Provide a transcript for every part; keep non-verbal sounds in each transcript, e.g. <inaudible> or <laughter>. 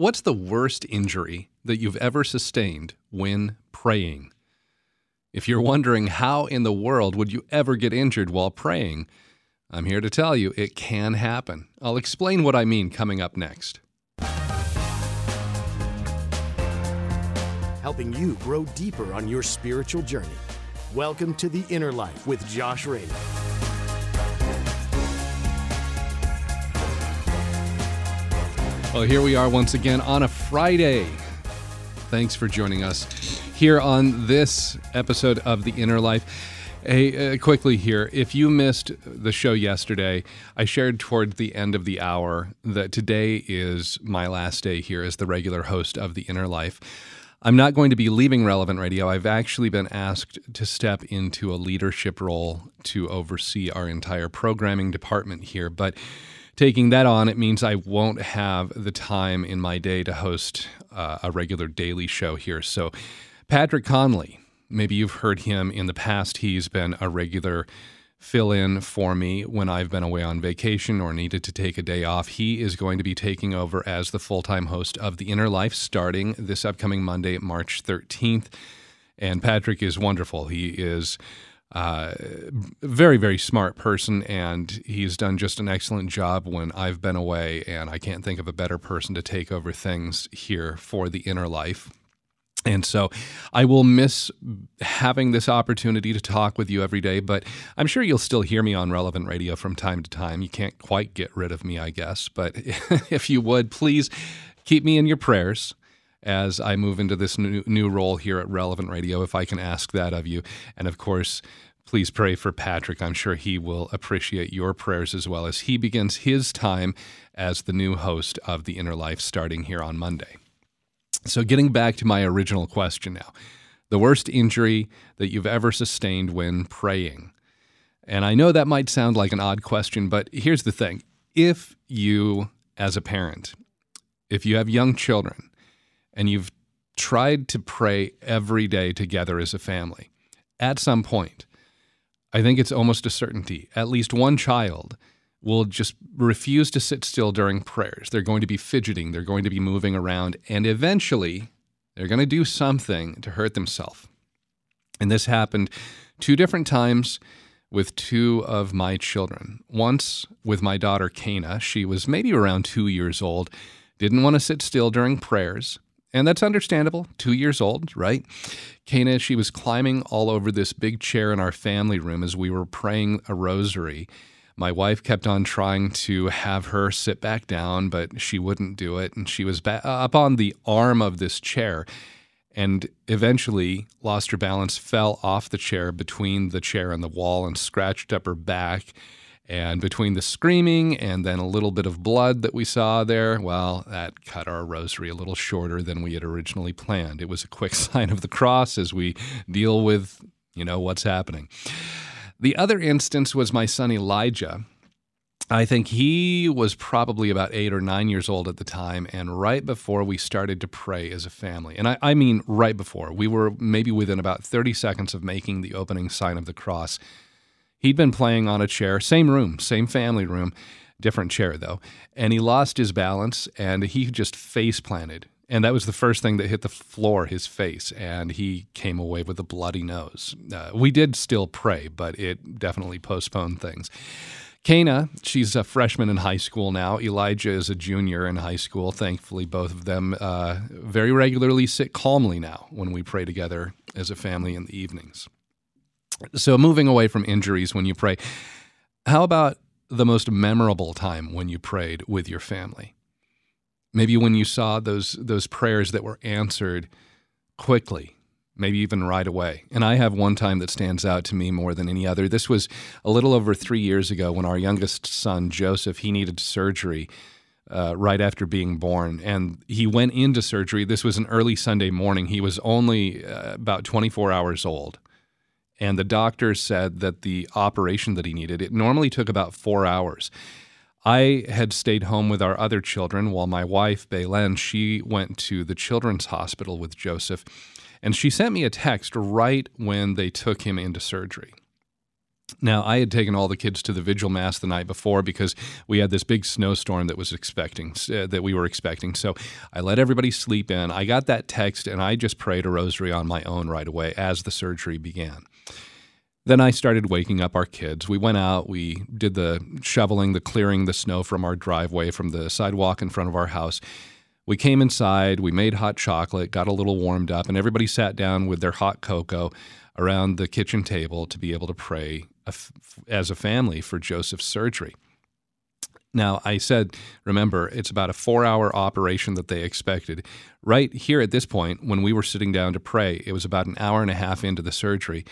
What's the worst injury that you've ever sustained when praying? If you're wondering how in the world would you ever get injured while praying, I'm here to tell you it can happen. I'll explain what I mean coming up next. Helping you grow deeper on your spiritual journey. Welcome to The Inner Life with Josh Raymond. Well, here we are once again on a Friday. Thanks for joining us here on this episode of The Inner Life. Hey, uh, quickly here, if you missed the show yesterday, I shared toward the end of the hour that today is my last day here as the regular host of The Inner Life. I'm not going to be leaving Relevant Radio. I've actually been asked to step into a leadership role to oversee our entire programming department here. But taking that on, it means I won't have the time in my day to host uh, a regular daily show here. So, Patrick Conley, maybe you've heard him in the past. He's been a regular fill in for me when I've been away on vacation or needed to take a day off. He is going to be taking over as the full time host of The Inner Life starting this upcoming Monday, March 13th. And Patrick is wonderful. He is uh, very, very smart person, and he's done just an excellent job when I've been away. And I can't think of a better person to take over things here for the inner life. And so I will miss having this opportunity to talk with you every day, but I'm sure you'll still hear me on Relevant Radio from time to time. You can't quite get rid of me, I guess. But <laughs> if you would, please keep me in your prayers as I move into this new, new role here at Relevant Radio, if I can ask that of you. And of course, please pray for Patrick. I'm sure he will appreciate your prayers as well as he begins his time as the new host of The Inner Life starting here on Monday. So, getting back to my original question now the worst injury that you've ever sustained when praying. And I know that might sound like an odd question, but here's the thing if you, as a parent, if you have young children, and you've tried to pray every day together as a family, at some point, I think it's almost a certainty, at least one child will just refuse to sit still during prayers. They're going to be fidgeting, they're going to be moving around, and eventually they're going to do something to hurt themselves. And this happened two different times with two of my children. Once with my daughter Kana, she was maybe around two years old, didn't want to sit still during prayers. And that's understandable. Two years old, right? Kana, she was climbing all over this big chair in our family room as we were praying a rosary. My wife kept on trying to have her sit back down, but she wouldn't do it. And she was ba- up on the arm of this chair and eventually lost her balance, fell off the chair between the chair and the wall, and scratched up her back and between the screaming and then a little bit of blood that we saw there, well, that cut our rosary a little shorter than we had originally planned. It was a quick <laughs> sign of the cross as we deal with, you know, what's happening. The other instance was my son Elijah. I think he was probably about eight or nine years old at the time, and right before we started to pray as a family, and I, I mean right before, we were maybe within about 30 seconds of making the opening sign of the cross He'd been playing on a chair, same room, same family room, different chair though, and he lost his balance and he just face planted. And that was the first thing that hit the floor, his face, and he came away with a bloody nose. Uh, we did still pray, but it definitely postponed things. Kana, she's a freshman in high school now. Elijah is a junior in high school. Thankfully, both of them uh, very regularly sit calmly now when we pray together as a family in the evenings. So, moving away from injuries when you pray, how about the most memorable time when you prayed with your family? Maybe when you saw those those prayers that were answered quickly, maybe even right away. And I have one time that stands out to me more than any other. This was a little over 3 years ago when our youngest son Joseph, he needed surgery. Uh, right after being born. And he went into surgery. This was an early Sunday morning. He was only uh, about 24 hours old and the doctor said that the operation that he needed it normally took about four hours i had stayed home with our other children while my wife Baylen, she went to the children's hospital with joseph and she sent me a text right when they took him into surgery Now, I had taken all the kids to the vigil mass the night before because we had this big snowstorm that was expecting uh, that we were expecting. So I let everybody sleep in. I got that text and I just prayed a rosary on my own right away as the surgery began. Then I started waking up our kids. We went out, we did the shoveling, the clearing the snow from our driveway, from the sidewalk in front of our house. We came inside, we made hot chocolate, got a little warmed up, and everybody sat down with their hot cocoa around the kitchen table to be able to pray as a family for Joseph's surgery. Now, I said, remember, it's about a four hour operation that they expected. Right here at this point, when we were sitting down to pray, it was about an hour and a half into the surgery.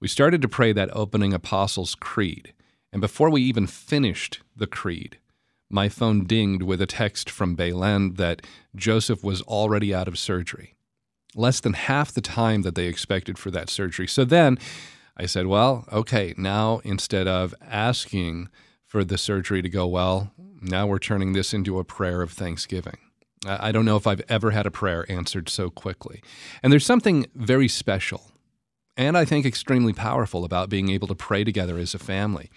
We started to pray that opening Apostles' Creed. And before we even finished the creed, my phone dinged with a text from Belen that Joseph was already out of surgery. Less than half the time that they expected for that surgery. So then I said, well, okay, now instead of asking for the surgery to go well, now we're turning this into a prayer of thanksgiving. I don't know if I've ever had a prayer answered so quickly. And there's something very special and I think extremely powerful about being able to pray together as a family.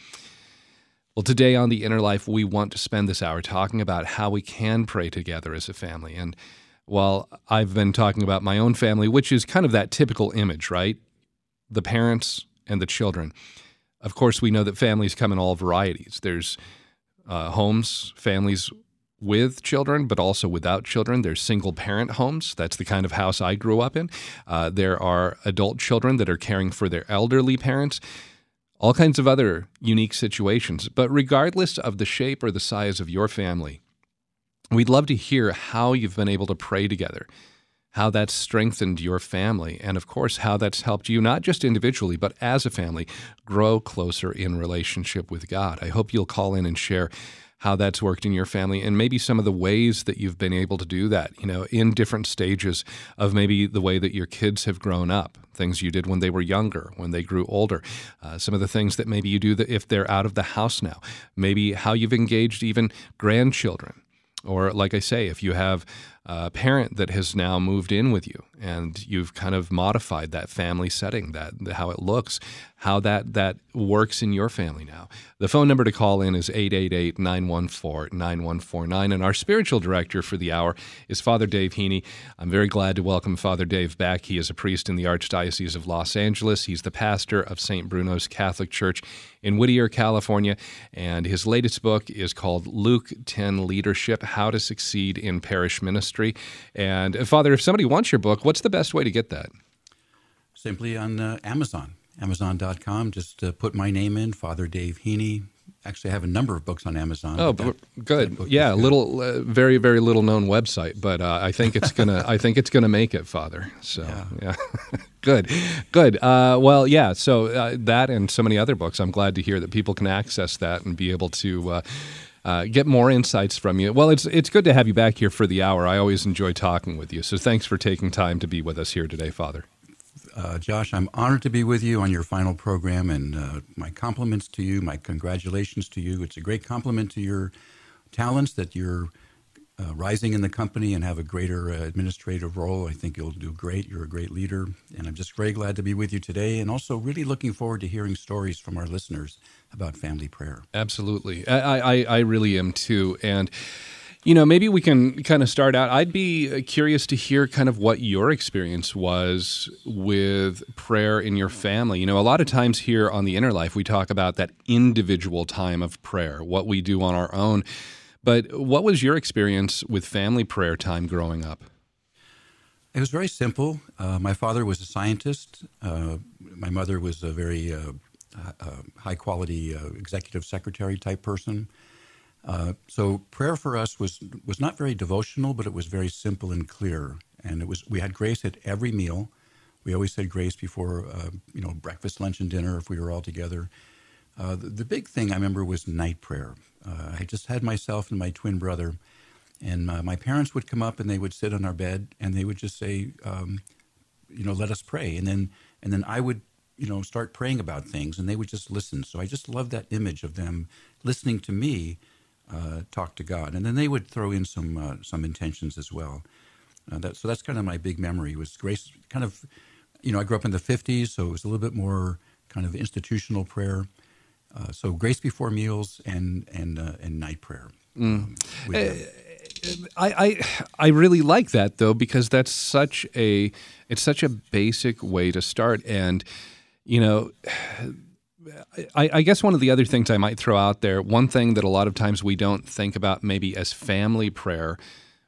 Well, today on The Inner Life, we want to spend this hour talking about how we can pray together as a family. And while I've been talking about my own family, which is kind of that typical image, right? The parents and the children. Of course, we know that families come in all varieties. There's uh, homes, families with children, but also without children. There's single parent homes. That's the kind of house I grew up in. Uh, there are adult children that are caring for their elderly parents all kinds of other unique situations. But regardless of the shape or the size of your family, we'd love to hear how you've been able to pray together, how that's strengthened your family, and of course, how that's helped you, not just individually, but as a family, grow closer in relationship with God. I hope you'll call in and share how that's worked in your family and maybe some of the ways that you've been able to do that, you know, in different stages of maybe the way that your kids have grown up, things you did when they were younger, when they grew older, uh, some of the things that maybe you do that if they're out of the house now, maybe how you've engaged even grandchildren. Or, like I say, if you have a parent that has now moved in with you and you've kind of modified that family setting, that how it looks, how that, that works in your family now. The phone number to call in is 888 914 9149. And our spiritual director for the hour is Father Dave Heney. I'm very glad to welcome Father Dave back. He is a priest in the Archdiocese of Los Angeles. He's the pastor of St. Bruno's Catholic Church in Whittier, California. And his latest book is called Luke 10 Leadership How to Succeed in Parish Ministry. And uh, Father, if somebody wants your book, what's the best way to get that? Simply on uh, Amazon. Amazon.com. Just uh, put my name in, Father Dave Heney. Actually, I have a number of books on Amazon. Oh, that, good. That yeah, good. little, uh, very, very little known website, but uh, I think it's gonna, I think it's gonna make it, Father. So, yeah, yeah. <laughs> good, good. Uh, well, yeah. So uh, that and so many other books. I'm glad to hear that people can access that and be able to. Uh, get more insights from you. Well, it's it's good to have you back here for the hour. I always enjoy talking with you. So thanks for taking time to be with us here today, Father. Uh, Josh, I'm honored to be with you on your final program, and uh, my compliments to you, my congratulations to you. It's a great compliment to your talents that you're uh, rising in the company and have a greater uh, administrative role. I think you'll do great. You're a great leader, and I'm just very glad to be with you today, and also really looking forward to hearing stories from our listeners about family prayer. Absolutely, I, I, I really am too, and you know, maybe we can kind of start out. I'd be curious to hear kind of what your experience was with prayer in your family. You know, a lot of times here on the Inner Life, we talk about that individual time of prayer, what we do on our own. But what was your experience with family prayer time growing up? It was very simple. Uh, my father was a scientist. Uh, my mother was a very uh, uh high quality uh, executive secretary type person. Uh, so prayer for us was was not very devotional, but it was very simple and clear. And it was we had grace at every meal. We always said grace before you know breakfast, lunch, and dinner if we were all together. Uh, the, the, big thing I remember was night prayer. Uh, I just had myself and my twin brother, and uh, my parents would come up and they would sit on our bed and they would just say, um, you know, let us pray. And then and then I would you know start praying about things, and they would just listen. So I just love that image of them listening to me uh, talk to God, and then they would throw in some some intentions as well. That, so that's kind of my big memory was grace. Kind of, you know, I grew up in the '50s, so it was a little bit more kind of institutional prayer. Uh, so grace before meals and and uh, and night prayer. Mm. Um, we have- I, I I really like that though because that's such a it's such a basic way to start and you know <sighs> I, I guess one of the other things I might throw out there one thing that a lot of times we don't think about maybe as family prayer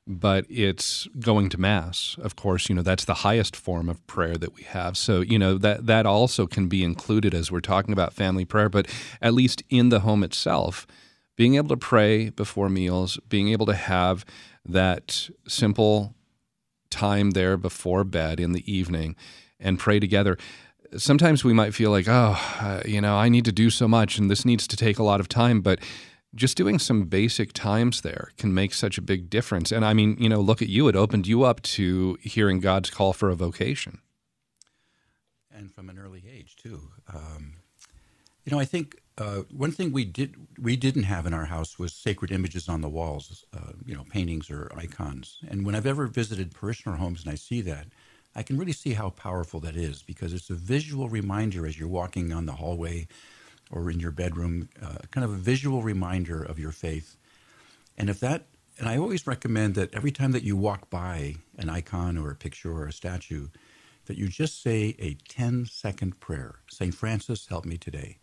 but it's going to mass of course you know that's the highest form of prayer that we have so you know that that also can be included as we're talking about family prayer but at least in the home itself being able to pray before meals, being able to have that simple time there before bed in the evening and pray together. Sometimes we might feel like, oh, uh, you know, I need to do so much and this needs to take a lot of time, but just doing some basic times there can make such a big difference. And I mean, you know, look at you, it opened you up to hearing God's call for a vocation. and from an early age too. Um, you know, I think uh, one thing we did we didn't have in our house was sacred images on the walls, uh, you know, paintings or icons. And when I've ever visited parishioner homes and I see that, I can really see how powerful that is because it's a visual reminder as you're walking on the hallway or in your bedroom, uh, kind of a visual reminder of your faith. And if that, and I always recommend that every time that you walk by an icon or a picture or a statue, that you just say a 10 second prayer. St. Francis, help me today.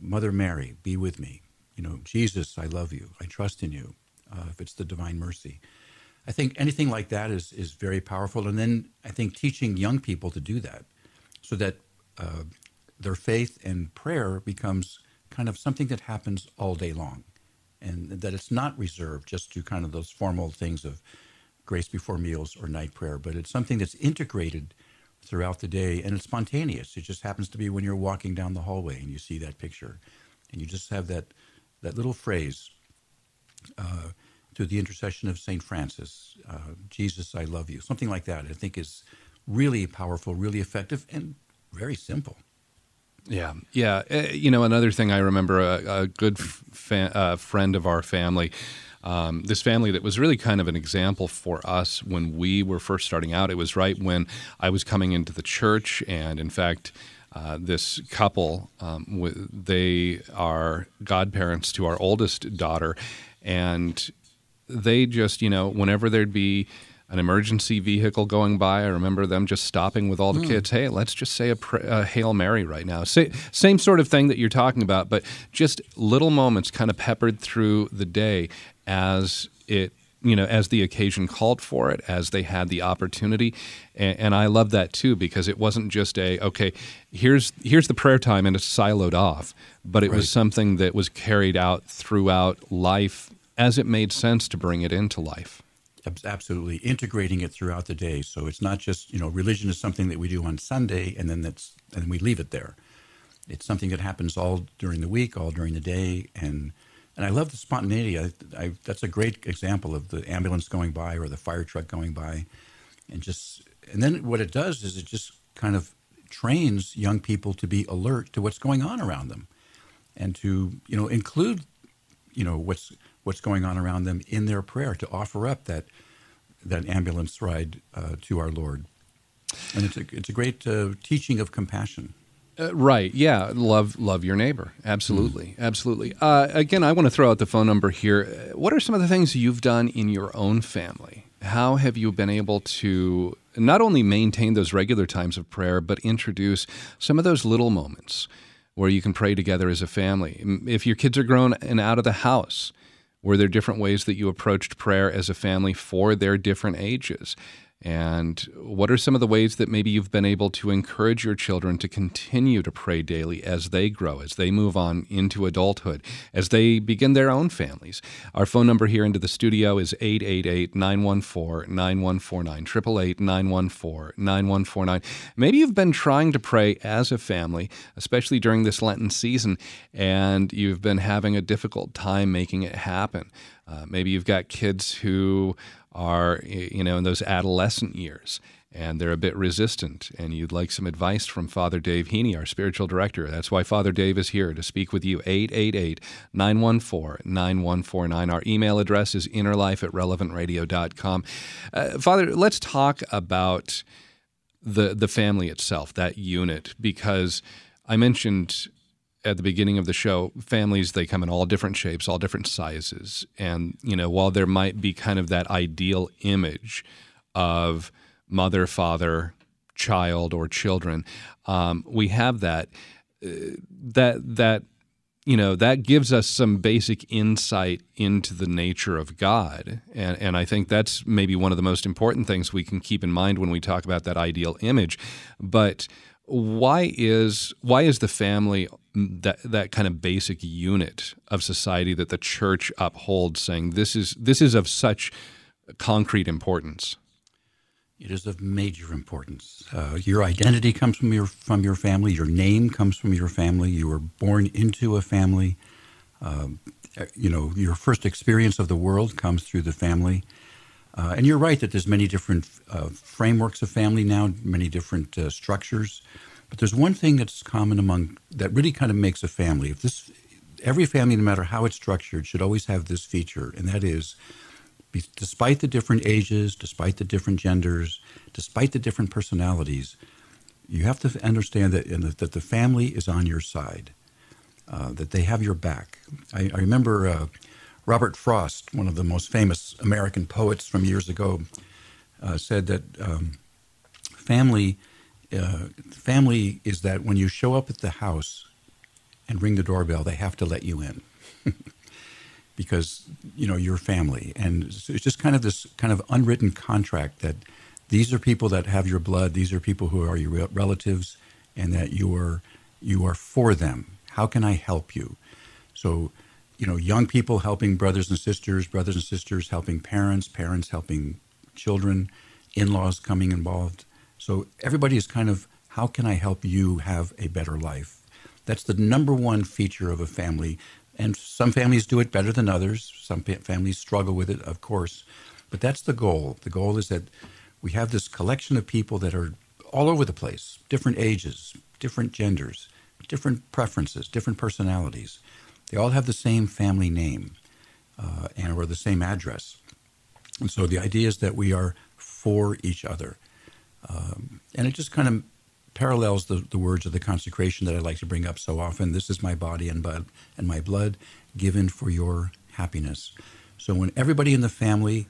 Mother Mary, be with me. You know, Jesus, I love you. I trust in you. Uh, if it's the divine mercy. I think anything like that is, is very powerful. And then I think teaching young people to do that so that uh, their faith and prayer becomes kind of something that happens all day long and that it's not reserved just to kind of those formal things of grace before meals or night prayer, but it's something that's integrated throughout the day and it's spontaneous. It just happens to be when you're walking down the hallway and you see that picture and you just have that, that little phrase uh, to the intercession of St. Francis, uh, Jesus, I love you, something like that, I think is really powerful, really effective, and very simple. Yeah, yeah. Uh, you know, another thing I remember a, a good fa- uh, friend of our family. Um, this family that was really kind of an example for us when we were first starting out. It was right when I was coming into the church, and in fact, uh, this couple um, they are godparents to our oldest daughter, and they just you know whenever there'd be an emergency vehicle going by. I remember them just stopping with all the hmm. kids. Hey, let's just say a, a Hail Mary right now. Sa- same sort of thing that you're talking about, but just little moments kind of peppered through the day as it you know as the occasion called for it as they had the opportunity and, and i love that too because it wasn't just a okay here's here's the prayer time and it's siloed off but it Right. was something that was carried out throughout life as it made sense to bring it into life Absolutely, integrating it throughout the day. So it's not just you know religion is something that we do on Sunday and then that's and we leave it there. It's something that happens all during the week, all during the day, and and I love the spontaneity. I, I, that's a great example of the ambulance going by or the fire truck going by, and just and then what it does is it just kind of trains young people to be alert to what's going on around them, and to you know include you know what's what's going on around them in their prayer to offer up that that ambulance ride uh, to our Lord, and it's a it's a great uh, teaching of compassion. Uh, right. Yeah. Love love your neighbor. Absolutely. Absolutely. Uh, again, I want to throw out the phone number here. Uh, What are some of the things you've done in your own family? How have you been able to not only maintain those regular times of prayer, but introduce some of those little moments where you can pray together as a family? If your kids are grown and out of the house, were there different ways that you approached prayer as a family for their different ages? And what are some of the ways that maybe you've been able to encourage your children to continue to pray daily as they grow, as they move on into adulthood, as they begin their own families? Our phone number here into the studio is 888 914 9149, 888 914 9149. Maybe you've been trying to pray as a family, especially during this Lenten season, and you've been having a difficult time making it happen. Uh, maybe you've got kids who are, you know, in those adolescent years and they're a bit resistant, and you'd like some advice from Father Dave Heney, our spiritual director. That's why Father Dave is here to speak with you. 888 914 9149. Our email address is innerlife at relevantradio.com. Uh, Father, let's talk about the, the family itself, that unit, because I mentioned at the beginning of the show, families they come in all different shapes, all different sizes, and you know while there might be kind of that ideal image of mother, father, child, or children, um, we have that uh, that that you know that gives us some basic insight into the nature of God, and and I think that's maybe one of the most important things we can keep in mind when we talk about that ideal image. But why is why is the family that that kind of basic unit of society that the church upholds, saying this is this is of such concrete importance? It is of major importance. Uh, your identity comes from your from your family. Your name comes from your family. You were born into a family. Um, you know, your first experience of the world comes through the family. Uh, and you're right that there's many different uh, frameworks of family now, many different uh, structures. But there's one thing that's common among that really kind of makes a family. If this, every family, no matter how it's structured, should always have this feature, and that is despite the different ages, despite the different genders, despite the different personalities, you have to understand that, the, that the family is on your side, uh, that they have your back. I, I remember uh, Robert Frost, one of the most famous American poets from years ago, uh, said that um, family, uh, family is that when you show up at the house and ring the doorbell, they have to let you in. <laughs> because you know you're family, and it's just kind of this kind of unwritten contract that these are people that have your blood, these are people who are your relatives, and that you are you are for them. How can I help you? So, you know, young people helping brothers and sisters, brothers and sisters helping parents, parents helping children, in-laws coming involved. So everybody is kind of how can I help you have a better life? That's the number one feature of a family and some families do it better than others. Some families struggle with it, of course. But that's the goal. The goal is that we have this collection of people that are all over the place, different ages, different genders, different preferences, different personalities. They all have the same family name uh, and or the same address. And so the idea is that we are for each other. Um, and it just kind of parallels the, the words of the consecration that I like to bring up so often. This is my body and blood and my blood given for your happiness. So when everybody in the family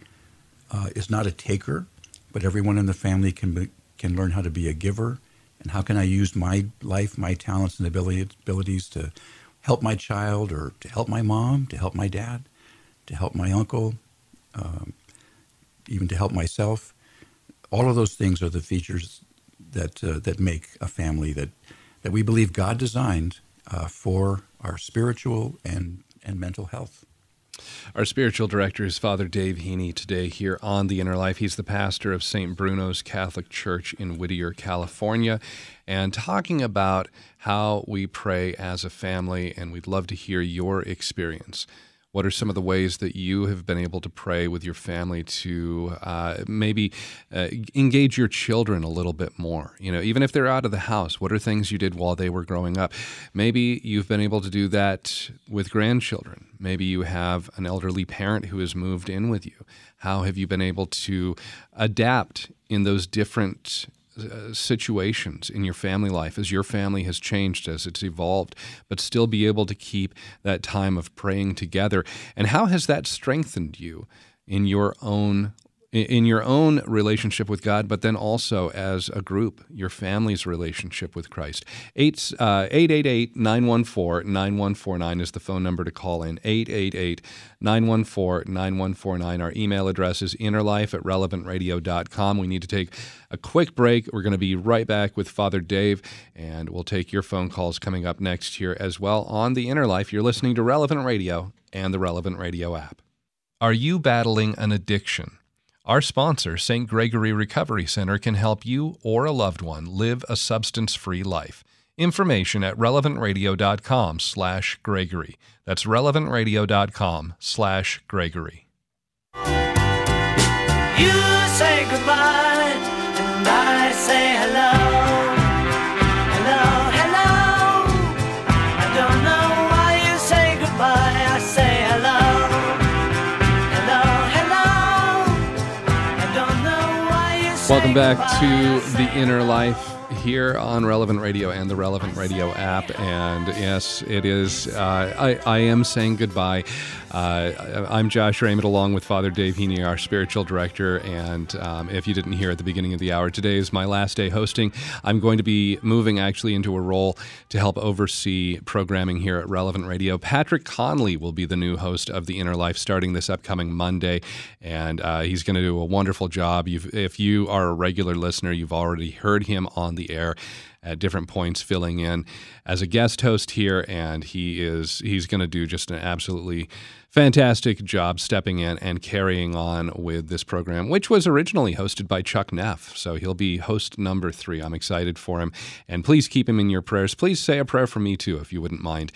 uh, is not a taker, but everyone in the family can be, can learn how to be a giver, and how can I use my life, my talents and abilities to help my child, or to help my mom, to help my dad, to help my uncle, um, even to help myself. All of those things are the features that uh, that make a family that that we believe God designed uh, for our spiritual and and mental health. Our spiritual director is Father Dave Heney today here on The Inner Life. He's the pastor of St. Bruno's Catholic Church in Whittier, California, and talking about how we pray as a family. And we'd love to hear your experience. What are some of the ways that you have been able to pray with your family to uh, maybe uh, engage your children a little bit more? You know, even if they're out of the house, what are things you did while they were growing up? Maybe you've been able to do that with grandchildren. Maybe you have an elderly parent who has moved in with you. How have you been able to adapt in those different situations in your family life as your family has changed, as it's evolved, but still be able to keep that time of praying together? And how has that strengthened you in your own in your own relationship with God, but then also as a group, your family's relationship with Christ. 888 uh, 914 9149 is the phone number to call in. 888 914 9149. Our email address is innerlife at relevantradio.com. We need to take a quick break. We're going to be right back with Father Dave, and we'll take your phone calls coming up next here as well on The Inner Life. You're listening to Relevant Radio and the Relevant Radio app. Are you battling an addiction? Our sponsor, St. Gregory Recovery Center, can help you or a loved one live a substance-free life. Information at relevantradio.com slash Gregory. That's relevantradio.com slash Gregory. Welcome back to The Inner Life here on Relevant Radio and the Relevant Radio app. And yes, it is. Uh, I, I am saying goodbye. Uh, I'm Josh Raymond along with Father Dave Heney, our spiritual director. And um, if you didn't hear at the beginning of the hour, today is my last day hosting. I'm going to be moving actually into a role to help oversee programming here at Relevant Radio. Patrick Conley will be the new host of The Inner Life starting this upcoming Monday. And uh, he's going to do a wonderful job. You've, if you are a regular listener, you've already heard him on the air at different points filling in. As a guest host here and he is he's going to do just an absolutely fantastic job stepping in and carrying on with this program which was originally hosted by Chuck Neff. So he'll be host number 3 I'm excited for him. And please keep him in your prayers. Please say a prayer for me too if you wouldn't mind.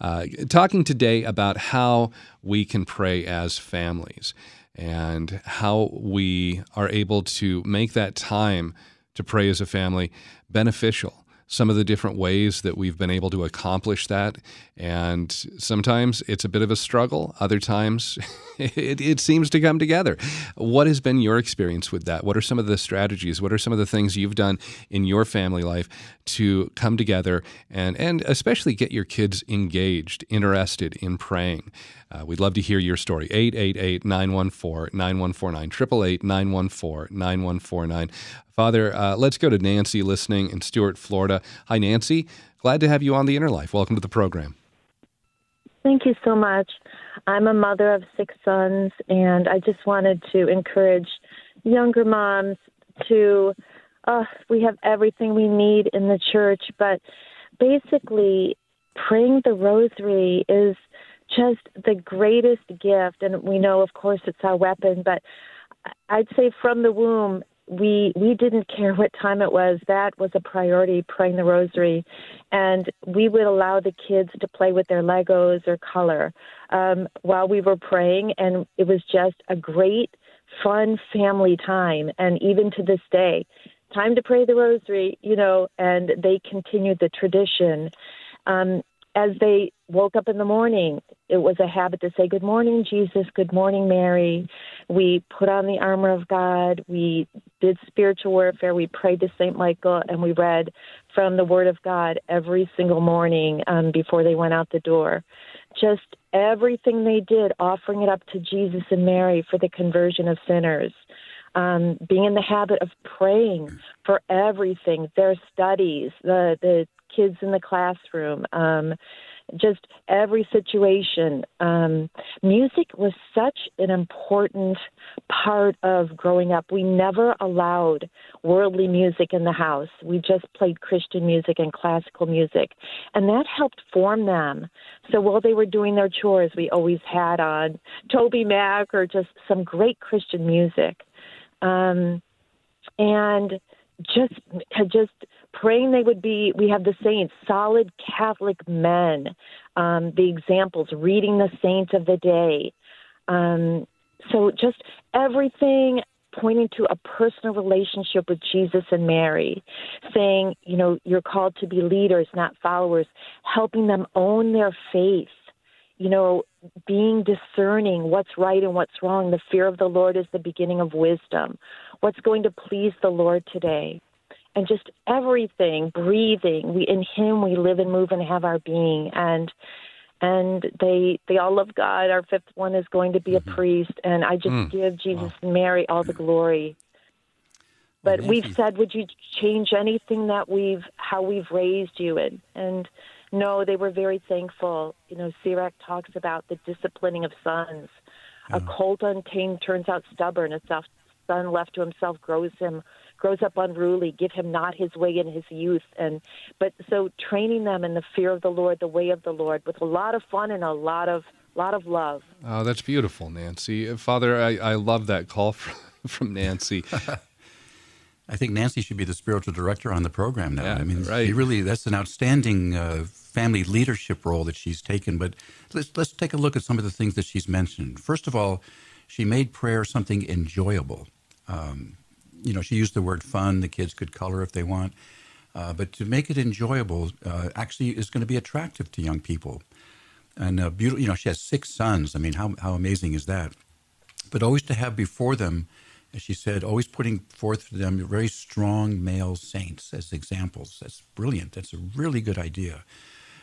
Uh, talking today about how we can pray as families and how we are able to make that time to pray as a family beneficial. Some of the different ways that we've been able to accomplish that. And sometimes it's a bit of a struggle, other times <laughs> it, it, seems to come together. What has been your experience with that? What are some of the strategies? What are some of the things you've done in your family life to come together and, and especially get your kids engaged, interested in praying? Uh, we'd love to hear your story. 888 914 9149, 888 914 9149. Father, uh, let's go to Nancy listening in Stuart, Florida. Hi, Nancy. Glad to have you on the Inner Life. Welcome to the program. Thank you so much. I'm a mother of six sons, and I just wanted to encourage younger moms to. Uh, we have everything we need in the church, but basically, praying the rosary is just the greatest gift. And we know, of course, it's our weapon, but I'd say from the womb, we we didn't care what time it was. That was a priority, praying the rosary, and we would allow the kids to play with their Legos or color um, while we were praying, and it was just a great, fun family time. And even to this day, time to pray the rosary, you know, and they continued the tradition. Um, as they woke up in the morning, it was a habit to say, Good morning, Jesus. Good morning, Mary. We put on the armor of God. We did spiritual warfare. We prayed to St. Michael and we read from the Word of God every single morning um, before they went out the door. Just everything they did, offering it up to Jesus and Mary for the conversion of sinners. Um, being in the habit of praying for everything, their studies, the the kids in the classroom, um, just every situation. Um, music was such an important part of growing up. We never allowed worldly music in the house. We just played Christian music and classical music, and that helped form them. So while they were doing their chores, we always had on Toby TobyMac or just some great Christian music. Um, and just just praying they would be we have the saints solid catholic men um, the examples reading the saints of the day. Um, so just everything pointing to a personal relationship with jesus and mary saying you know you're called to be leaders not followers helping them own their faith you know being discerning what's right and what's wrong. The fear of the lord is the beginning of wisdom. What's going to please the lord today and just everything, breathing. We in Him we live and move and have our being, and and they they all love God. Our fifth one is going to be mm-hmm. a priest, and I just mm. give Jesus wow. and Mary all the glory. But well, we've said, would you change anything that we've how we've raised you and and no, they were very thankful. You know, Sirach talks about the disciplining of sons. Yeah. A colt untamed turns out stubborn. A son left to himself grows him grows up unruly, give him not his way in his youth. And but so training them in the fear of the Lord, the way of the Lord, with a lot of fun and a lot of lot of love. Oh, that's beautiful, Nancy. Father, I, I love that call from, <laughs> from Nancy. <laughs> I think Nancy should be the spiritual director on the program now. Yeah, I mean, right. really, that's an outstanding uh, family leadership role that she's taken. But let's let's take a look at some of the things that she's mentioned. First of all, she made prayer something enjoyable. Um, you know, she used the word fun. The kids could color if they want. Uh, but to make it enjoyable uh, actually is going to be attractive to young people. And uh, beautiful, you know, she has six sons. I mean, how, how amazing is that? But always to have before them as she said, always putting forth for them very strong male saints as examples. That's brilliant. That's a really good idea.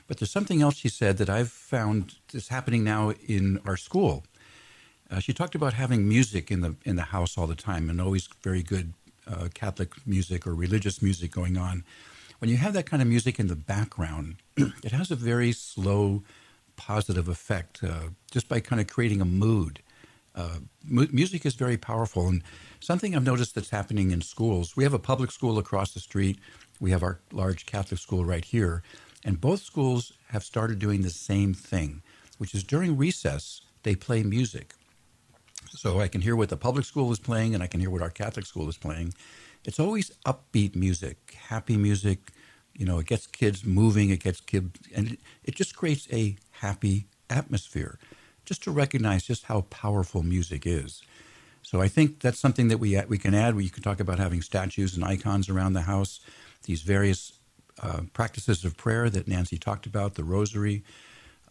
But there's something else she said that I've found is happening now in our school. Uh, she talked about having music in the in the house all the time, and always very good uh, Catholic music or religious music going on. When you have that kind of music in the background, <clears throat> it has a very slow, positive effect uh, just by kind of creating a mood. Uh, mu- music is very powerful, and something I've noticed that's happening in schools. We have a public school across the street. We have our large Catholic school right here, and both schools have started doing the same thing, which is during recess they play music. So I can hear what the public school is playing, and I can hear what our Catholic school is playing. It's always upbeat music, happy music. You know, it gets kids moving. It gets kids, and it, it just creates a happy atmosphere just to recognize just how powerful music is. So I think that's something that we we can add. We can talk about having statues and icons around the house, these various uh, practices of prayer that Nancy talked about, the rosary.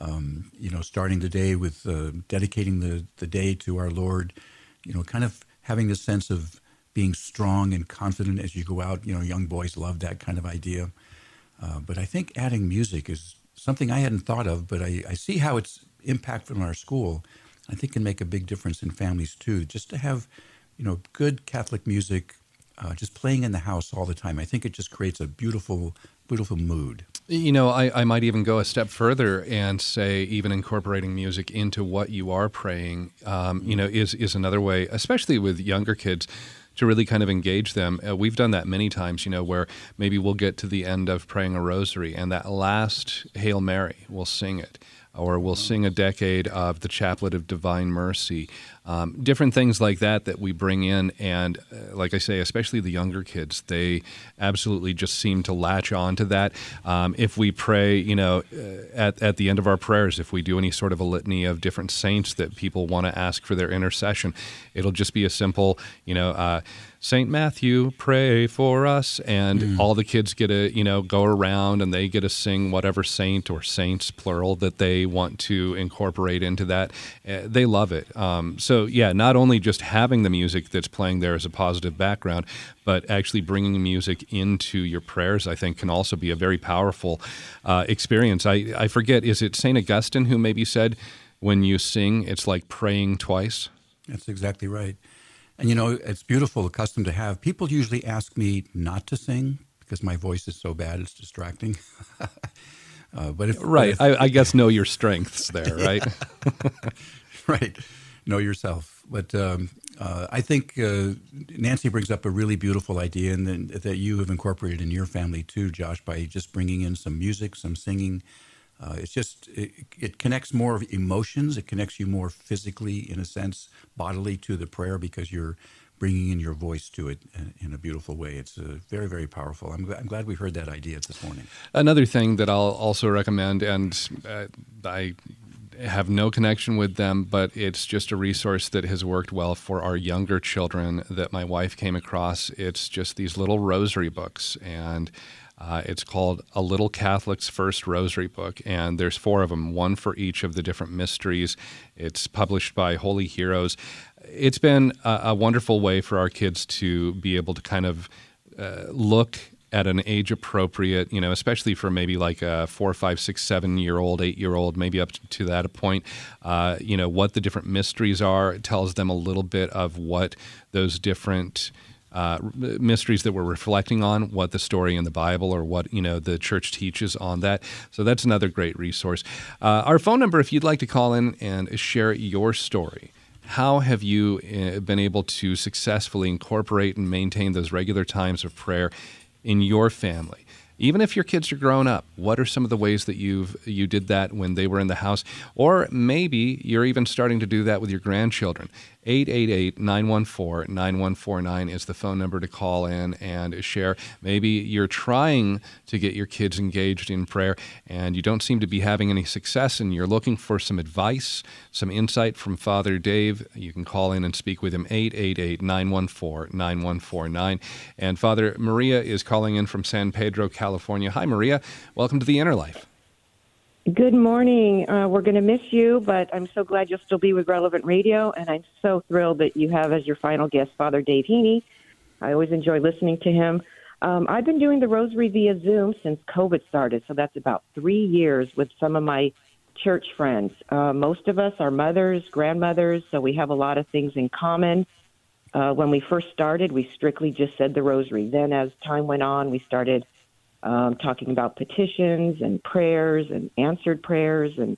Um, you know, starting the day with uh, dedicating the the day to our Lord. You know, kind of having the sense of being strong and confident as you go out. You know, young boys love that kind of idea. Uh, but I think adding music is something I hadn't thought of, but I, I see how it's impactful in our school, I think can make a big difference in families too. Just to have, you know, good Catholic music uh, just playing in the house all the time. I think it just creates a beautiful, beautiful mood. You know, I, I might even go a step further and say even incorporating music into what you are praying, um, you know, is is another way, especially with younger kids to really kind of engage them. Uh, we've done that many times, you know, where maybe we'll get to the end of praying a rosary and that last Hail Mary, we'll sing it or we'll sing a decade of the Chaplet of Divine Mercy, um, different things like that that we bring in. And uh, like I say, especially the younger kids, they absolutely just seem to latch on to that. Um, if we pray, you know, uh, at, at the end of our prayers, if we do any sort of a litany of different saints that people want to ask for their intercession, it'll just be a simple, you know, uh, Saint Matthew, pray for us, and mm. all the kids get to you know go around and they get to sing whatever saint or saints plural that they want to incorporate into that. Uh, they love it. Um, so yeah, not only just having the music that's playing there as a positive background, but actually bringing music into your prayers, I think, can also be a very powerful uh, experience. I I forget, is it Saint Augustine who maybe said, when you sing, it's like praying twice. That's exactly right. And you know, it's beautiful custom to have. People usually ask me not to sing because my voice is so bad it's distracting. <laughs> uh, but if right, if, I, I, guess know your strengths there, <laughs> right? <laughs> right, know yourself. But um, uh, I think uh, Nancy brings up a really beautiful idea, and that you have incorporated in your family too, Josh, by just bringing in some music, some singing. Uh, it's just it, it, connects more of emotions. It connects you more physically, in a sense, bodily to the prayer because you're bringing in your voice to it in a beautiful way. It's uh, very, very powerful. I'm, I'm, glad we heard that idea this morning. Another thing that I'll also recommend, and uh, I have no connection with them, but it's just a resource that has worked well for our younger children that my wife came across. It's just these little rosary books and uh, it's called A Little Catholic's First Rosary Book, and there's four of them, one for each of the different mysteries. It's published by Holy Heroes. It's been a, a wonderful way for our kids to be able to kind of uh, look at an age appropriate, you know, especially for maybe like a four, five, six, seven year old, eight year old, maybe up to that point, uh, you know, what the different mysteries are. It tells them a little bit of what those different uh, mysteries that we're reflecting on, what the story in the Bible or what you know the church teaches on that. So that's another great resource. Uh, our phone number, if you'd like to call in and share your story. How have you uh, been able to successfully incorporate and maintain those regular times of prayer in your family? even if your kids are grown up what are some of the ways that you've you did that when they were in the house or maybe you're even starting to do that with your grandchildren 888 914 9149 is the phone number to call in and share. Maybe you're trying to get your kids engaged in prayer and you don't seem to be having any success and you're looking for some advice, some insight from Father Dave. You can call in and speak with him 888 914 9149. And Father Maria is calling in from San Pedro, California. Hi, Maria. Welcome to the Inner Life. Good morning. Uh, we're going to miss you, but I'm so glad you'll still be with Relevant Radio, and I'm so thrilled that you have as your final guest Father Dave Heney. I always enjoy listening to him. Um, I've been doing the Rosary via Zoom since COVID started, so that's about three years with some of my church friends. Uh, most of us are mothers, grandmothers, so we have a lot of things in common. Uh, when we first started, we strictly just said the Rosary. Then, as time went on, we started um, talking about petitions and prayers and answered prayers and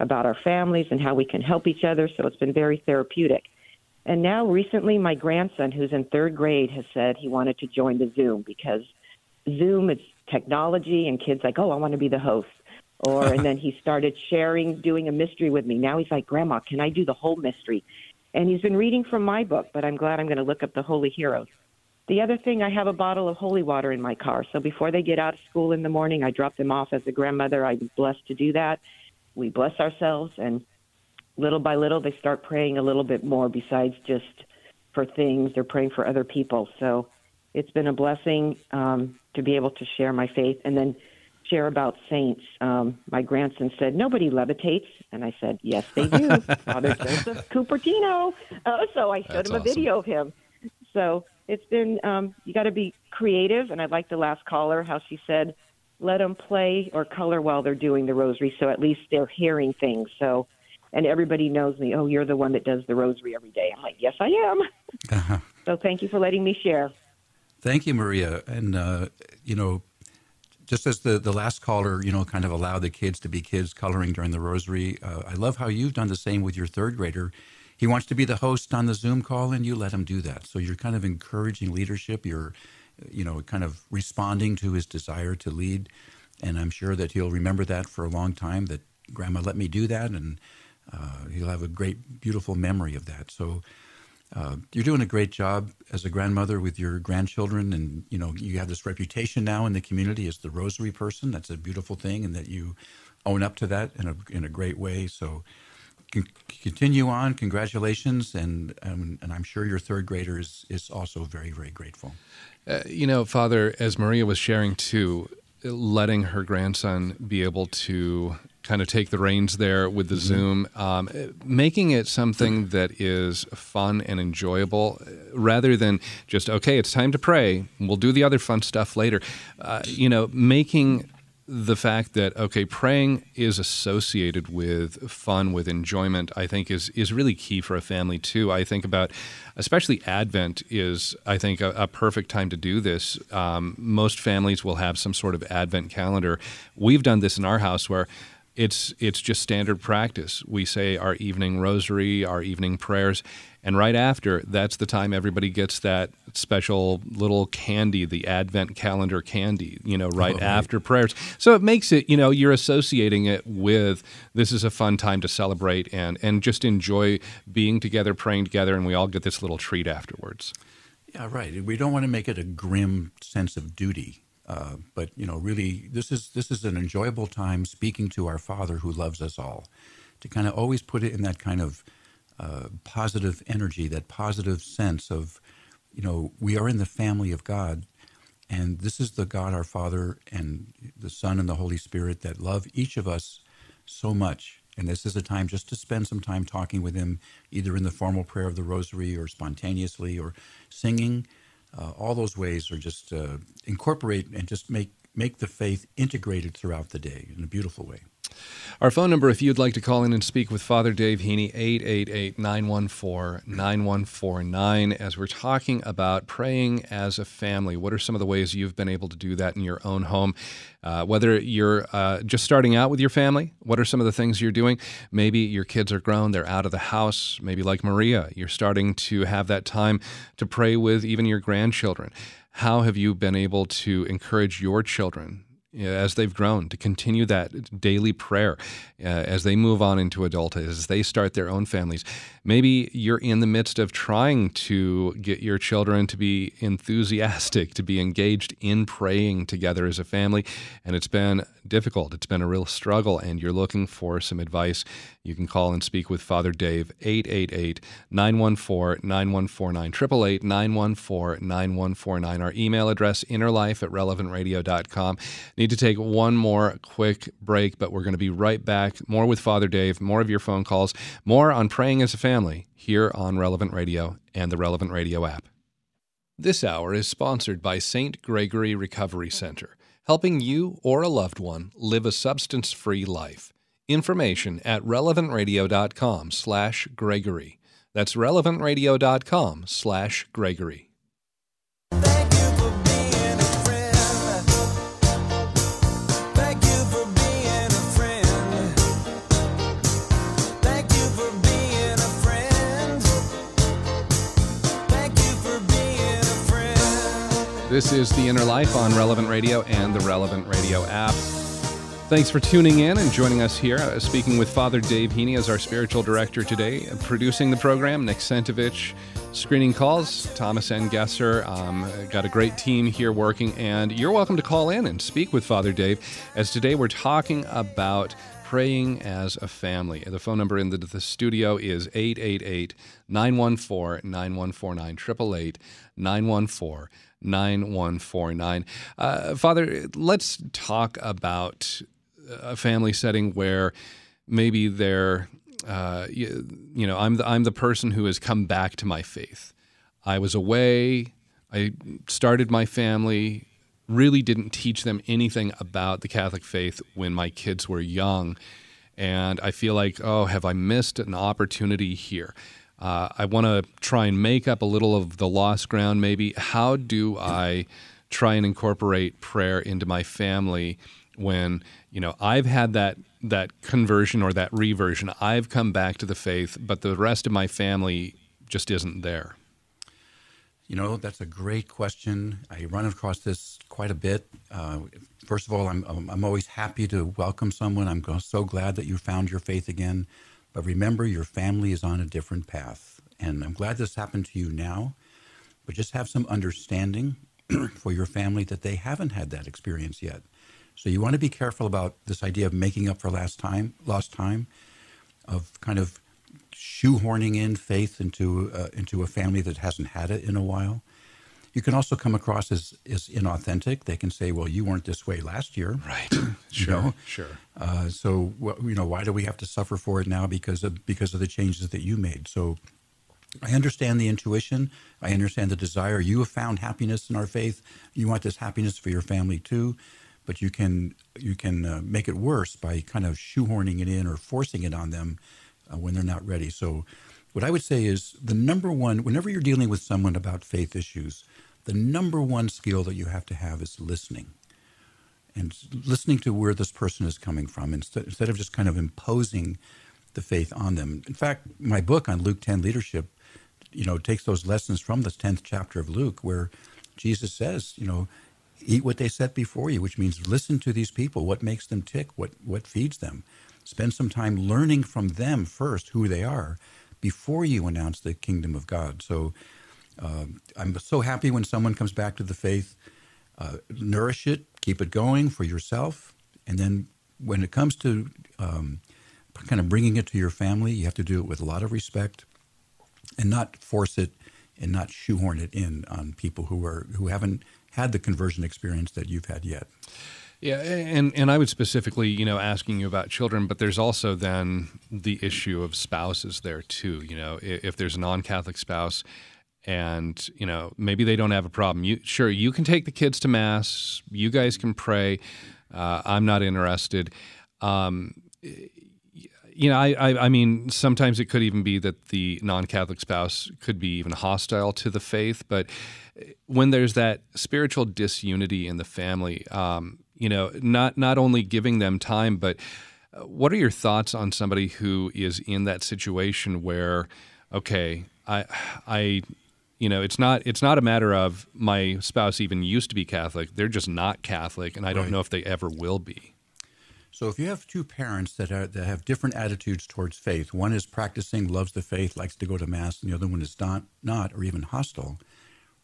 about our families and how we can help each other. So it's been very therapeutic. And now, recently, my grandson, who's in third grade, has said he wanted to join the Zoom because Zoom is technology, and kids like, oh, I want to be the host. Or and then he started sharing, doing a mystery with me. Now he's like, Grandma, can I do the whole mystery? And he's been reading from my book, but I'm glad I'm going to look up the Holy Heroes. The other thing, I have a bottle of holy water in my car. So before they get out of school in the morning, I drop them off as a grandmother. I'm blessed to do that. We bless ourselves, and little by little, they start praying a little bit more besides just for things. They're praying for other people. So it's been a blessing um, to be able to share my faith and then share about saints. Um, my grandson said, Nobody levitates. And I said, Yes, they do. <laughs> Father Joseph Cupertino. Uh, so I showed That's him a awesome. video of him. So it's been um, you got to be creative, and I like the last caller how she said, "Let them play or color while they're doing the rosary, so at least they're hearing things." So, and everybody knows me. Oh, you're the one that does the rosary every day. I'm like, yes, I am. So thank you for letting me share. Thank you, Maria. And, uh, you know, just as the, the last caller, you know, kind of allowed the kids to be kids coloring during the rosary, uh, I love how you've done the same with your third grader. He wants to be the host on the Zoom call, and you let him do that. So you're kind of encouraging leadership. You're, you know, kind of responding to his desire to lead. And I'm sure that he'll remember that for a long time that Grandma let me do that. And uh, he'll have a great, beautiful memory of that. So, uh, you're doing a great job as a grandmother with your grandchildren, and you know you have this reputation now in the community as the rosary person. That's a beautiful thing, and that you own up to that in a in a great way. So con- continue on. Congratulations, and um, and I'm sure your third grader is is also very very grateful. Uh, you know, Father, as Maria was sharing too, letting her grandson be able to kind of take the reins there with the Zoom, um, making it something that is fun and enjoyable uh, rather than just, okay, it's time to pray. We'll do the other fun stuff later. Uh, you know, making the fact that okay praying is associated with fun with enjoyment i think is is really key for a family too. I think about especially advent is i think a, a perfect time to do this. Um, most families will have some sort of advent calendar. We've done this in our house where it's it's just standard practice we say our evening rosary our evening prayers and right after that's the time everybody gets that special little candy the advent calendar candy you know right Oh, right. after prayers so it makes it you know you're associating it with this is a fun time to celebrate and and just enjoy being together praying together and we all get this little treat afterwards Yeah, right. We don't want to make it a grim sense of duty, uh, but you know, really, this is this is an enjoyable time speaking to our Father who loves us all. To kind of always put it in that kind of uh, positive energy, that positive sense of, you know, we are in the family of God, and this is the God our Father and the Son and the Holy Spirit that love each of us so much. And this is a time just to spend some time talking with Him, either in the formal prayer of the Rosary or spontaneously or singing. Uh, all those ways are just uh, incorporate and just make make the faith integrated throughout the day in a beautiful way. Our phone number, if you'd like to call in and speak with Father Dave Heney, 888 914 9149. As we're talking about praying as a family, what are some of the ways you've been able to do that in your own home? Uh, whether you're uh, just starting out with your family, what are some of the things you're doing? Maybe your kids are grown, they're out of the house. Maybe, like Maria, you're starting to have that time to pray with even your grandchildren. How have you been able to encourage your children as they've grown to continue that daily prayer uh, as they move on into adulthood, as they start their own families. Maybe you're in the midst of trying to get your children to be enthusiastic, to be engaged in praying together as a family, and it's been difficult. It's been a real struggle, and you're looking for some advice. You can call and speak with Father Dave, 888 914 9149, 888 914 9149. Our email address, innerlife at relevantradio.com. Need to take one more quick break, but we're going to be right back. More with Father Dave, more of your phone calls, more on praying as a family here on Relevant Radio and the Relevant Radio app. This hour is sponsored by St. Gregory Recovery Center, helping you or a loved one live a substance-free life. Information at relevantradio.com slash Gregory. That's relevantradio.com slash Gregory. This is The Inner Life on Relevant Radio and the Relevant Radio app. Thanks for tuning in and joining us here. Uh, speaking with Father Dave Heney as our spiritual director today, uh, producing the program, Nick Sentovich, screening calls, Thomas N. Gesser. Um, got a great team here working, and you're welcome to call in and speak with Father Dave. As today we're talking about praying as a family. The phone number in the, the studio is 888 914 9149, 888 914 9149. Uh, Father, let's talk about a family setting where maybe they're, uh, you, you know, I'm the, I'm the person who has come back to my faith. I was away. I started my family. Really didn't teach them anything about the Catholic faith when my kids were young, and I feel like, oh, have I missed an opportunity here? Uh, I want to try and make up a little of the lost ground. Maybe how do I try and incorporate prayer into my family when you know I've had that that conversion or that reversion. I've come back to the faith, but the rest of my family just isn't there. You know, that's a great question. I run across this quite a bit. Uh, first of all, I'm, I'm I'm always happy to welcome someone. I'm so glad that you found your faith again. But remember, your family is on a different path. And I'm glad this happened to you now. But just have some understanding <clears throat> for your family that they haven't had that experience yet. So you want to be careful about this idea of making up for last time, lost time, of kind of shoehorning in faith into uh, into a family that hasn't had it in a while. You can also come across as, as inauthentic. They can say, "Well, you weren't this way last year." Right. <clears throat> Sure. know? Sure. Uh, so, wh- you know, why do we have to suffer for it now because of because of the changes that you made? So, I understand the intuition. I understand the desire. You have found happiness in our faith. You want this happiness for your family too, but you can you can uh, make it worse by kind of shoehorning it in or forcing it on them uh, when they're not ready. So, what I would say is the number one whenever you're dealing with someone about faith issues, the number one skill that you have to have is listening and listening to where this person is coming from instead, of just kind of imposing the faith on them. In fact, my book on Luke 10 leadership, you know, takes those lessons from the 10th chapter of Luke where Jesus says, you know, eat what they set before you, which means listen to these people, what makes them tick, what what feeds them. Spend some time learning from them first who they are before you announce the kingdom of God. So um, I'm so happy when someone comes back to the faith. Uh, nourish it, keep it going for yourself, and then when it comes to um, kind of bringing it to your family, you have to do it with a lot of respect, and not force it and not shoehorn it in on people who are who haven't had the conversion experience that you've had yet. Yeah, and and I would specifically, you know, asking you about children, but there's also then the issue of spouses there too. You know, i- if there's a non-Catholic spouse, and you know maybe they don't have a problem. You sure you can take the kids to mass. You guys can pray. Uh, I'm not interested. Um, you know, I, I, I mean, sometimes it could even be that the non-Catholic spouse could be even hostile to the faith. But when there's that spiritual disunity in the family, um, you know, not not only giving them time, but uh, what are your thoughts on somebody who is in that situation where, okay, I, I, you know, it's not it's not a matter of my spouse even used to be Catholic; they're just not Catholic, and I don't Right. know if they ever will be. So if you have two parents that are that have different attitudes towards faith, one is practicing, loves the faith, likes to go to mass, and the other one is not, not or even hostile.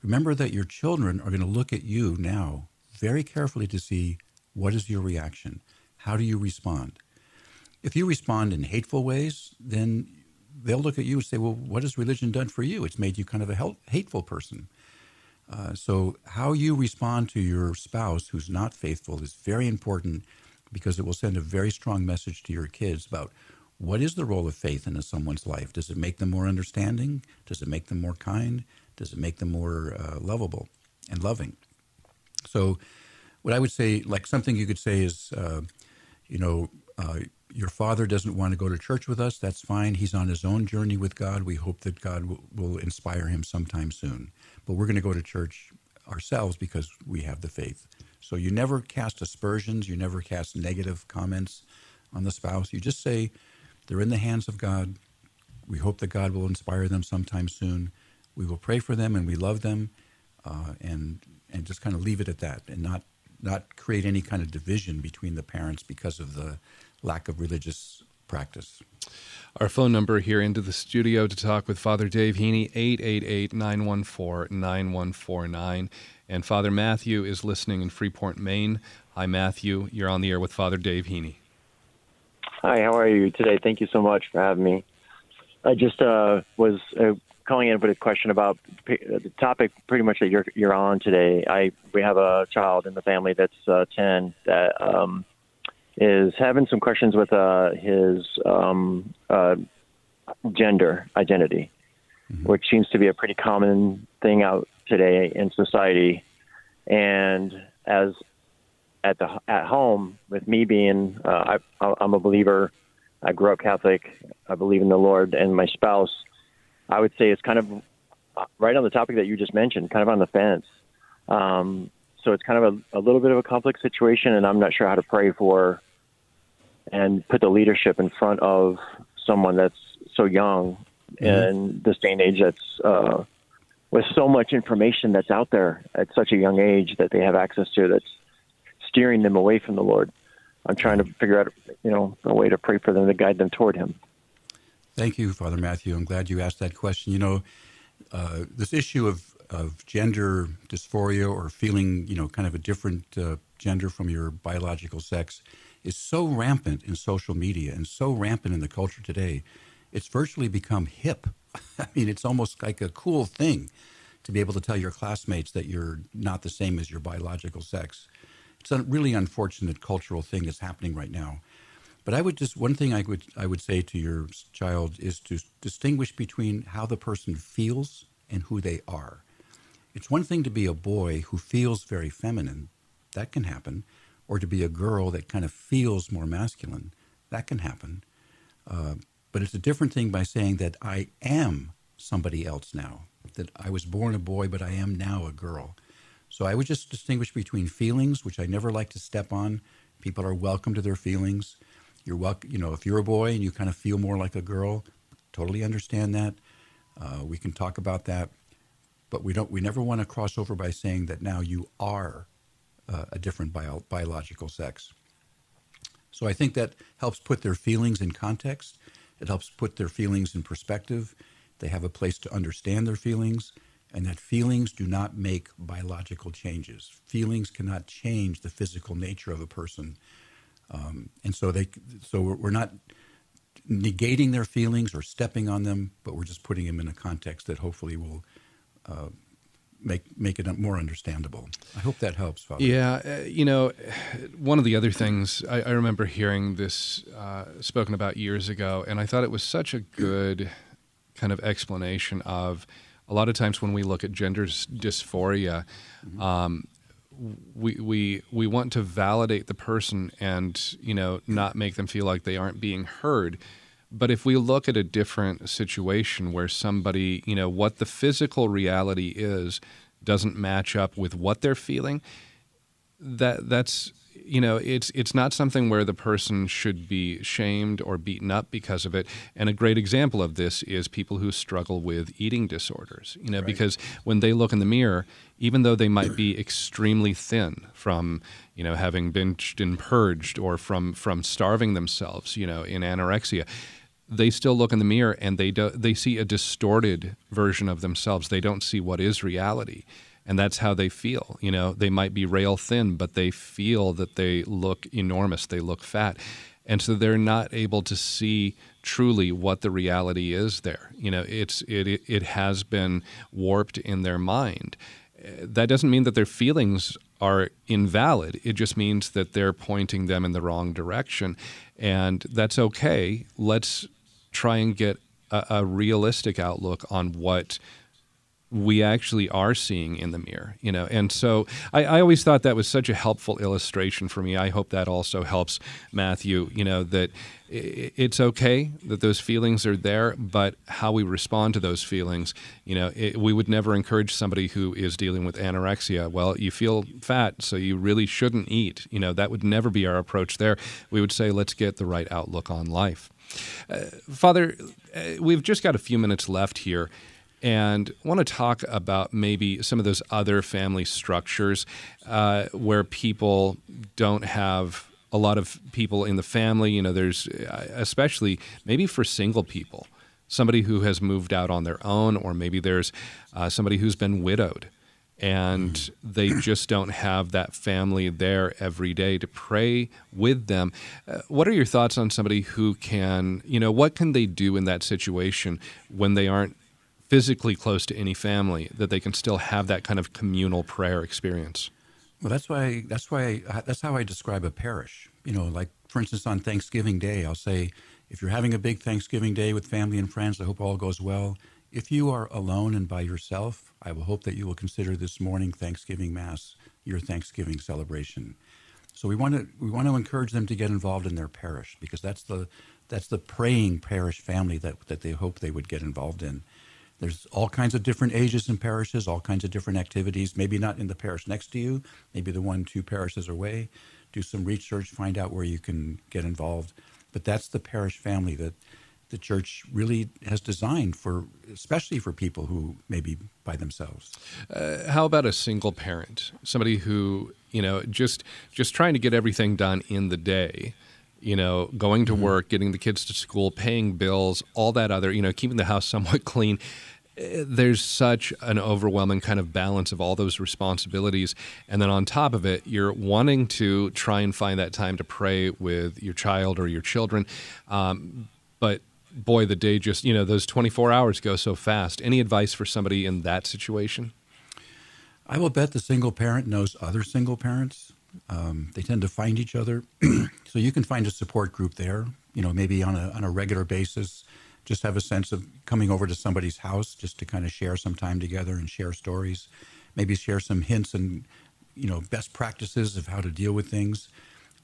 Remember that your children are going to look at you now very carefully to see what is your reaction, how do you respond. If you respond in hateful ways, then they'll look at you and say, "Well, what has religion done for you? It's made you kind of a hateful person." Uh, so, how you respond to your spouse who's not faithful is very important because it will send a very strong message to your kids about what is the role of faith in someone's life. Does it make them more understanding? Does it make them more kind? Does it make them more uh, lovable and loving? So, what I would say, like something you could say is, uh, you know, uh, your father doesn't want to go to church with us. That's fine. He's on his own journey with God. We hope that God will, will inspire him sometime soon. But we're going to go to church ourselves because we have the faith. So you never cast aspersions. You never cast negative comments on the spouse. You just say, they're in the hands of God. We hope that God will inspire them sometime soon. We will pray for them and we love them, uh, and and just kind of leave it at that, and not not create any kind of division between the parents because of the lack of religious practice. Our phone number here into the studio to talk with Father Dave Heney, 888 914 9149. And Father Matthew is listening in Freeport, Maine. Hi, Matthew. You're on the air with Father Dave Heney. Hi, how are you today? Thank you so much for having me. I just uh, was uh, calling in with a question about p- the topic, pretty much that you're you're on today. I we have a child in the family that's uh, ten that um, is having some questions with uh, his um, uh, gender identity, which seems to be a pretty common thing out today in society. And as at the at home with me being uh, I, I'm a believer. I grew up Catholic. I believe in the Lord and my spouse. I would say it's kind of uh, right on the topic that you just mentioned, kind of on the fence. Um, so it's kind of a, a little bit of a complex situation, and I'm not sure how to pray for and put the leadership in front of someone that's so young in this day and age. That's uh, with so much information that's out there at such a young age that they have access to. That's steering them away from the Lord. I'm trying to figure out, you know, a way to pray for them to guide them toward Him. Thank you, Father Matthew. I'm glad you asked that question. You know, uh, this issue of, of gender dysphoria or feeling, you know, kind of a different uh, gender from your biological sex is so rampant in social media and so rampant in the culture today. It's virtually become hip. <laughs> I mean, it's almost like a cool thing to be able to tell your classmates that you're not the same as your biological sex. It's a really unfortunate cultural thing that's happening right now. But I would just one thing I would I would say to your child is to distinguish between how the person feels and who they are. It's one thing to be a boy who feels very feminine, that can happen, or to be a girl that kind of feels more masculine, that can happen. Uh, but it's a different thing by saying that I am somebody else now, that I was born a boy, but I am now a girl. So I would just distinguish between feelings, which I never like to step on. People are welcome to their feelings. You're welcome, you know, if you're a boy and you kind of feel more like a girl, totally understand that. Uh, we can talk about that, but we don't. We never want to cross over by saying that now you are uh, a different bio- biological sex. So I think that helps put their feelings in context. It helps put their feelings in perspective. They have a place to understand their feelings, and that feelings do not make biological changes. Feelings cannot change the physical nature of a person, um, and so they. So we're not negating their feelings or stepping on them, but we're just putting them in a context that hopefully will uh, make make it more understandable. I hope that helps, Father. Yeah, uh, you know, one of the other things I, I remember hearing this uh, spoken about years ago, and I thought it was such a good kind of explanation of a lot of times when we look at gender dys- dysphoria. Um, we, we we want to validate the person and you know not make them feel like they aren't being heard. But if we look at a different situation where somebody you know what the physical reality is doesn't match up with what they're feeling that that's you know it's it's not something where the person should be shamed or beaten up because of it. And a great example of this is people who struggle with eating disorders you know because when they look in the mirror even though they might be extremely thin from you know having binged and purged or from from starving themselves you know in anorexia they still look in the mirror and they do, they see a distorted version of themselves. They don't see what is reality and that's how they feel. You know, they might be rail thin, but they feel that they look enormous, they look fat. And so they're not able to see truly what the reality is there. You know, it's it it, has been warped in their mind. that doesn't mean that their feelings are invalid. It just means that they're pointing them in the wrong direction. And that's okay. Let's try and get a, a realistic outlook on what we actually are seeing in the mirror, you know. And so I, I always thought that was such a helpful illustration for me. I hope that also helps Matthew, you know, that it's okay that those feelings are there, but how we respond to those feelings, you know, it, we would never encourage somebody who is dealing with anorexia. Well, you feel fat, so you really shouldn't eat. You know, that would never be our approach there. We would say, let's get the right outlook on life. Uh, Father, uh, we've just got a few minutes left here and want to talk about maybe some of those other family structures uh, where people don't have a lot of people in the family. You know, there's uh, especially maybe for single people, somebody who has moved out on their own, or maybe there's uh, somebody who's been widowed and they just don't have that family there every day to pray with them. Uh, what are your thoughts on somebody who can, you know, what can they do in that situation when they aren't physically close to any family that they can still have that kind of communal prayer experience? Well, that's why that's why that's how I describe a parish. You know, like for instance, on Thanksgiving Day, I'll say, if you're having a big Thanksgiving Day with family and friends, I hope all goes well. If you are alone and by yourself, I will hope that you will consider this morning Thanksgiving Mass your Thanksgiving celebration. So we want to we want to encourage them to get involved in their parish because that's the that's the praying parish family that that they hope they would get involved in. There's all kinds of different ages in parishes, all kinds of different activities. Maybe not in the parish next to you, maybe the one, two parishes away. Do some research, find out where you can get involved. But that's the parish family that the church really has designed for, especially for people who may be by themselves. Uh, how about a single parent, somebody who you know just just trying to get everything done in the day? You know, going to work, getting the kids to school, paying bills, all that other, you know, keeping the house <laughs> somewhat clean. Uh, There's such an overwhelming kind of balance of all those responsibilities. And then on top of it, you're wanting to try and find that time to pray with your child or your children. Um, but boy, the day just, you know, those 24 hours go so fast. Any advice for somebody in that situation? I will bet the single parent knows other single parents. Um, they tend to find each other, <clears throat> so you can find a support group there. You know, maybe on a on a regular basis, just have a sense of coming over to somebody's house just to kind of share some time together and share stories. Maybe share some hints and you know best practices of how to deal with things.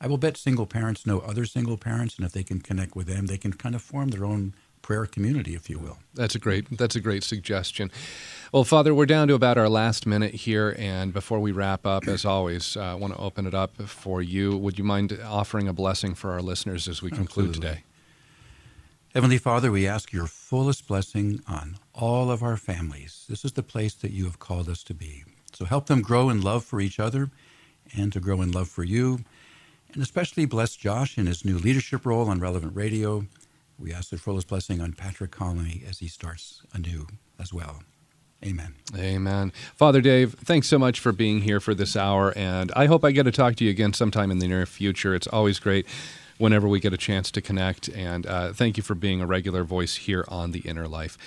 I will bet single parents know other single parents, and if they can connect with them, they can kind of form their own prayer community, if you will. That's a great that's a great suggestion. Well, Father, we're down to about our last minute here, and before we wrap up, as always, uh, I want to open it up for you. Would you mind offering a blessing for our listeners as we conclude Absolutely. today? Heavenly Father, we ask your fullest blessing on all of our families. This is the place that you have called us to be. So help them grow in love for each other and to grow in love for you. And especially bless Josh in his new leadership role on Relevant Radio. We ask the fullest blessing on Patrick Conley as he starts anew as well. Amen. Amen. Father Dave, thanks so much for being here for this hour, and I hope I get to talk to you again sometime in the near future. It's always great whenever we get a chance to connect, and uh, thank you for being a regular voice here on The Inner Life.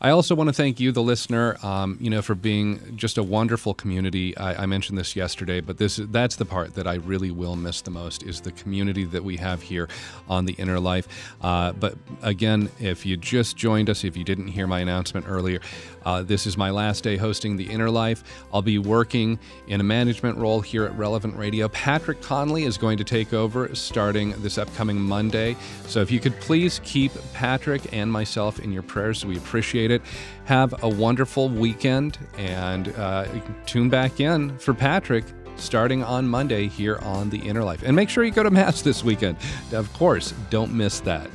I also want to thank you, the listener, um, you know, for being just a wonderful community. I, I mentioned this yesterday, but this that's the part that I really will miss the most is the community that we have here on The Inner Life. Uh, but again, if you just joined us, if you didn't hear my announcement earlier, uh, this is my last day hosting The Inner Life. I'll be working in a management role here at Relevant Radio. Patrick Conley is going to take over starting upcoming Monday. So if you could please keep Patrick and myself in your prayers, we appreciate it. Have a wonderful weekend and uh, tune back in for Patrick starting on Monday here on The Inner Life. And make sure you go to Mass this weekend. Of course, don't miss that.